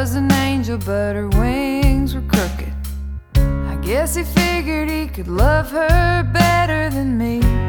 was an angel, but her wings were crooked. I guess he figured he could love her better than me.